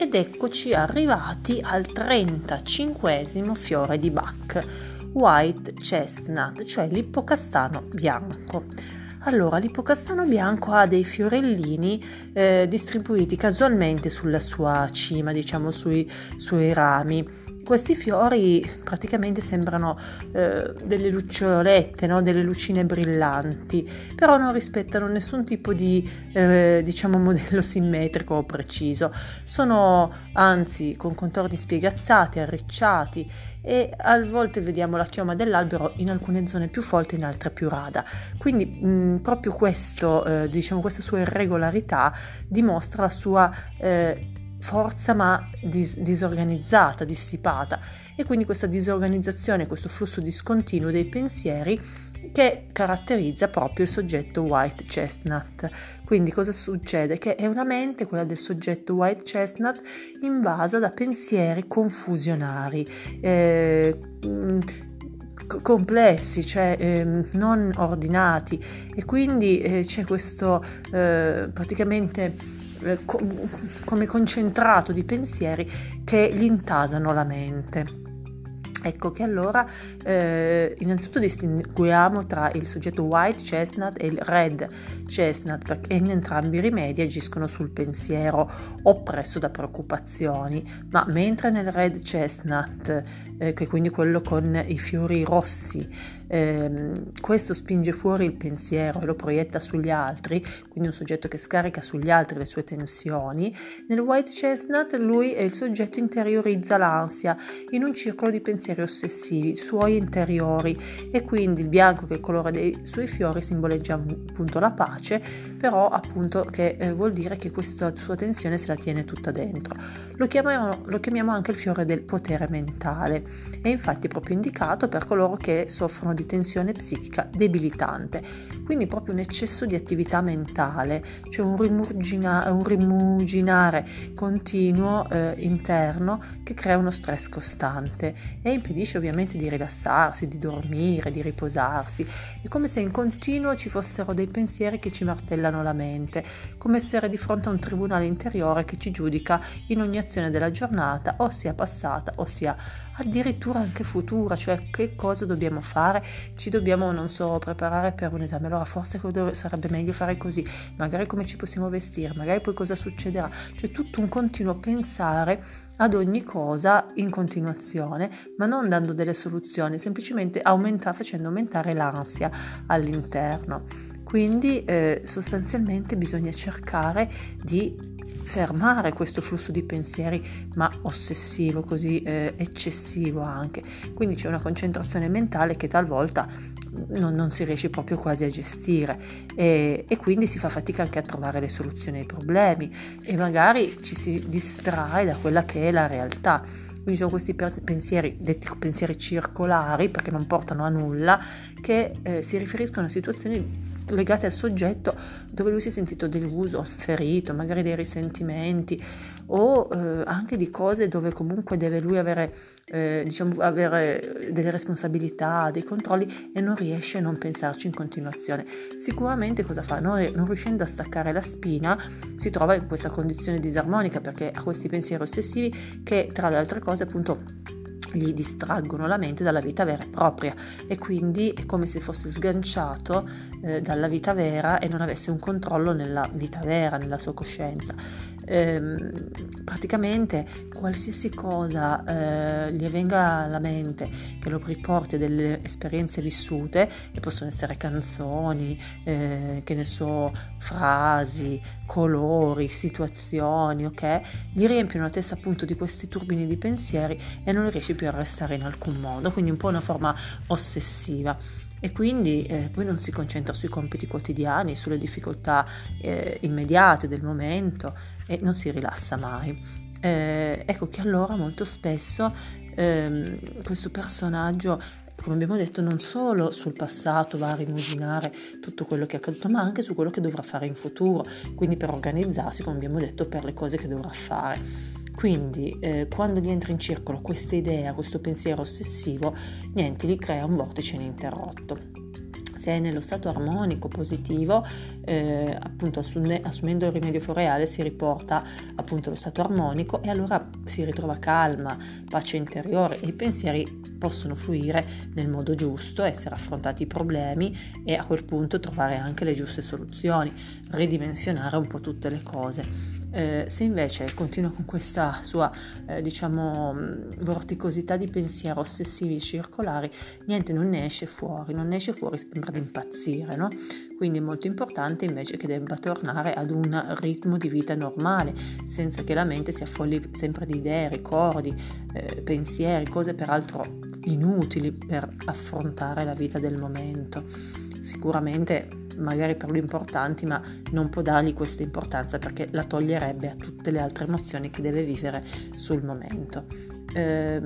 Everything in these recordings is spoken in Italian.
ed eccoci arrivati al 35 fiore di Bach, White Chestnut, cioè l'ippocastano bianco. Allora, l'ippocastano bianco ha dei fiorellini eh, distribuiti casualmente sulla sua cima, diciamo sui suoi rami questi fiori praticamente sembrano eh, delle lucciolette, no? delle lucine brillanti, però non rispettano nessun tipo di eh, diciamo modello simmetrico o preciso. Sono anzi con contorni spiegazzati, arricciati e a volte vediamo la chioma dell'albero in alcune zone più forte, in altre più rada. Quindi mh, proprio questo, eh, diciamo, questa sua irregolarità dimostra la sua eh, forza ma dis- disorganizzata, dissipata e quindi questa disorganizzazione, questo flusso discontinuo dei pensieri che caratterizza proprio il soggetto white chestnut. Quindi cosa succede? Che è una mente, quella del soggetto white chestnut, invasa da pensieri confusionari. Eh, complessi, cioè eh, non ordinati e quindi eh, c'è questo eh, praticamente eh, come concentrato di pensieri che gli intasano la mente. Ecco che allora eh, innanzitutto distinguiamo tra il soggetto white chestnut e il red chestnut perché in entrambi i rimedi agiscono sul pensiero oppresso da preoccupazioni, ma mentre nel red chestnut, eh, che è quindi quello con i fiori rossi, eh, questo spinge fuori il pensiero e lo proietta sugli altri, quindi un soggetto che scarica sugli altri le sue tensioni, nel white chestnut lui è il soggetto interiorizza l'ansia in un circolo di pensieri ossessivi, suoi interiori e quindi il bianco che è il colore dei suoi fiori simboleggia appunto la pace, però appunto che eh, vuol dire che questa sua tensione se la tiene tutta dentro. Lo chiamiamo, lo chiamiamo anche il fiore del potere mentale e infatti è proprio indicato per coloro che soffrono di di tensione psichica debilitante, quindi proprio un eccesso di attività mentale, cioè un, rimurgina, un rimuginare continuo eh, interno che crea uno stress costante e impedisce ovviamente di rilassarsi, di dormire, di riposarsi. È come se in continuo ci fossero dei pensieri che ci martellano la mente, come essere di fronte a un tribunale interiore che ci giudica in ogni azione della giornata, o sia passata o sia addirittura anche futura, cioè che cosa dobbiamo fare, ci dobbiamo, non so, preparare per un esame, allora forse sarebbe meglio fare così, magari come ci possiamo vestire, magari poi cosa succederà, cioè tutto un continuo pensare ad ogni cosa in continuazione, ma non dando delle soluzioni, semplicemente aumenta, facendo aumentare l'ansia all'interno. Quindi eh, sostanzialmente bisogna cercare di fermare questo flusso di pensieri, ma ossessivo, così eh, eccessivo anche. Quindi c'è una concentrazione mentale che talvolta non, non si riesce proprio quasi a gestire e, e, quindi si fa fatica anche a trovare le soluzioni ai problemi e magari ci si distrae da quella che è la realtà. Quindi sono questi pensieri, detti pensieri circolari, perché non portano a nulla, che eh, si riferiscono a situazioni legate al soggetto dove lui si è sentito deluso, ferito, magari dei risentimenti o eh, anche di cose dove comunque deve lui avere, eh, diciamo, avere delle responsabilità, dei controlli e non riesce a non pensarci in continuazione. Sicuramente cosa fa? Non, non riuscendo a staccare la spina si trova in questa condizione disarmonica perché ha questi pensieri ossessivi che tra le altre cose appunto gli distraggono la mente dalla vita vera e propria e quindi è come se fosse sganciato eh, dalla vita vera e non avesse un controllo nella vita vera, nella sua coscienza. Ehm, praticamente qualsiasi cosa eh, gli venga alla mente che lo riporti delle esperienze vissute, che possono essere canzoni, eh, che ne so, frasi, colori, situazioni, ok? Gli riempiono la testa appunto di questi turbini di pensieri e non li riesce più arrestare in alcun modo, quindi un po' una forma ossessiva e quindi eh, poi non si concentra sui compiti quotidiani, sulle difficoltà eh, immediate del momento e non si rilassa mai. Eh, ecco che allora molto spesso ehm, questo personaggio come abbiamo detto, non solo sul passato va a rimuginare tutto quello che è accaduto, ma anche su quello che dovrà fare in futuro, quindi per organizzarsi, come abbiamo detto, per le cose che dovrà fare. Quindi eh, quando gli entra in circolo questa idea, questo pensiero ossessivo, niente, gli crea un vortice ininterrotto. se è nello stato armonico positivo, eh, appunto assumendo il rimedio foreale si riporta appunto lo stato armonico e allora si ritrova calma, pace interiore e i pensieri possono fluire nel modo giusto, essere affrontati i problemi e a quel punto trovare anche le giuste soluzioni, ridimensionare un po' tutte le cose. Eh, se invece continua con questa sua, eh, diciamo, vorticosità di pensiero ossessivi circolari, niente, non ne esce fuori, non ne esce fuori, sembra di impazzire, no? Quindi è molto importante invece che debba tornare ad un ritmo di vita normale, senza che la mente si affolli sempre di idee, ricordi, eh, pensieri, cose peraltro inutili per affrontare la vita del momento. Sicuramente magari per lui importanti, ma non può dargli questa importanza perché la toglierebbe a tutte le altre emozioni che deve vivere sul momento. Eh,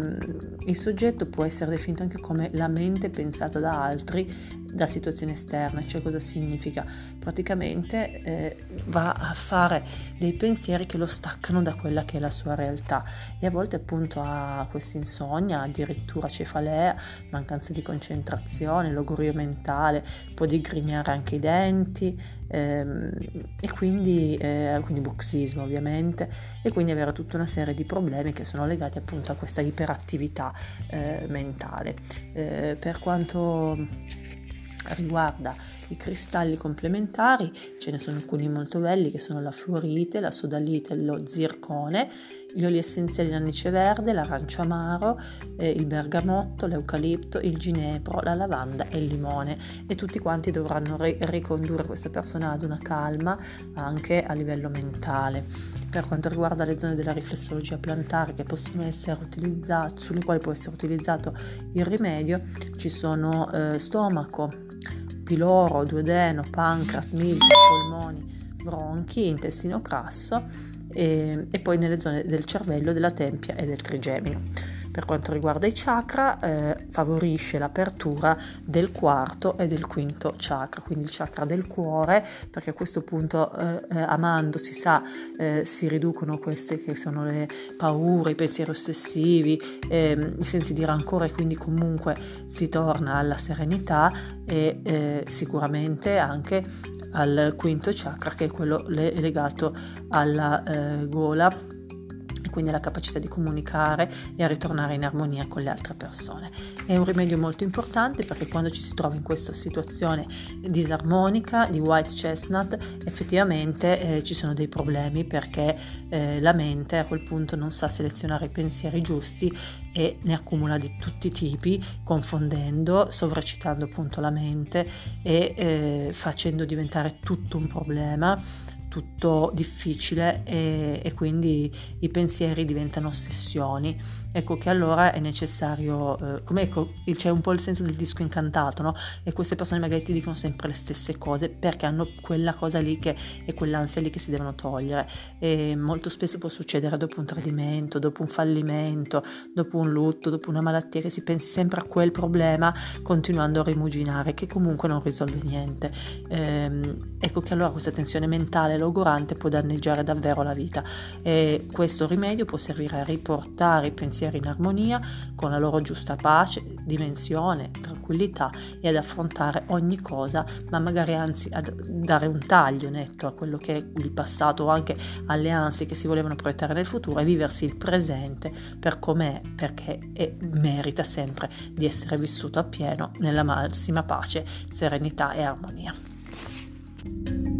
il soggetto può essere definito anche come la mente pensata da altri da situazioni esterne, cioè cosa significa? Praticamente eh, va a fare dei pensieri che lo staccano da quella che è la sua realtà e a volte appunto ha questa insonnia, addirittura cefalea, mancanza di concentrazione, logorio mentale, può digrignare anche i denti ehm, e quindi, eh, quindi buxismo ovviamente e quindi avere tutta una serie di problemi che sono legati appunto a questa iperattività eh, mentale. Eh, per quanto riguarda i cristalli complementari, ce ne sono alcuni molto belli che sono la fluorite, la sodalite, lo zircone, gli oli essenziali l'anice verde, l'arancio amaro, eh, il bergamotto, l'eucalipto, il ginepro, la lavanda e il limone e tutti quanti dovranno ri- ricondurre questa persona ad una calma anche a livello mentale. Per quanto riguarda le zone della riflessologia plantare che possono essere utilizzate, sulle quali può essere utilizzato il rimedio, ci sono eh, stomaco, piloro, duodeno, pancreas, milza, polmoni, bronchi, intestino grasso e, e poi nelle zone del cervello, della tempia e del trigemino. Per quanto riguarda i chakra, eh, favorisce l'apertura del quarto e del quinto chakra, quindi il chakra del cuore, perché a questo punto eh, eh, amando si sa eh, si riducono queste che sono le paure, i pensieri ossessivi, ehm, i sensi di rancore, quindi comunque si torna alla serenità e eh, sicuramente anche al quinto chakra che è quello legato alla gola quindi la capacità di comunicare e a ritornare in armonia con le altre persone. È un rimedio molto importante perché quando ci si trova in questa situazione disarmonica di white chestnut effettivamente eh, ci sono dei problemi perché eh, la mente a quel punto non sa selezionare i pensieri giusti e ne accumula di tutti i tipi confondendo, sovraccitando appunto la mente e eh, facendo diventare tutto un problema tutto difficile e, e, quindi i pensieri diventano ossessioni. Ecco che allora è necessario, eh, come ecco, c'è un po' il senso del disco incantato, no? E queste persone magari ti dicono sempre le stesse cose perché hanno quella cosa lì che è quell'ansia lì che si devono togliere. E molto spesso può succedere dopo un tradimento, dopo un fallimento, dopo un lutto, dopo una malattia, che si pensi sempre a quel problema continuando a rimuginare, che comunque non risolve niente. Ehm, ecco che allora questa tensione mentale logorante può danneggiare davvero la vita e questo rimedio può servire a riportare i pensieri in armonia con la loro giusta pace, dimensione, tranquillità e ad affrontare ogni cosa, ma magari anzi a dare un taglio netto a quello che è il passato o anche alle ansie che si volevano proiettare nel futuro e viversi il presente per com'è, perché è, merita sempre di essere vissuto appieno nella massima pace, serenità e armonia.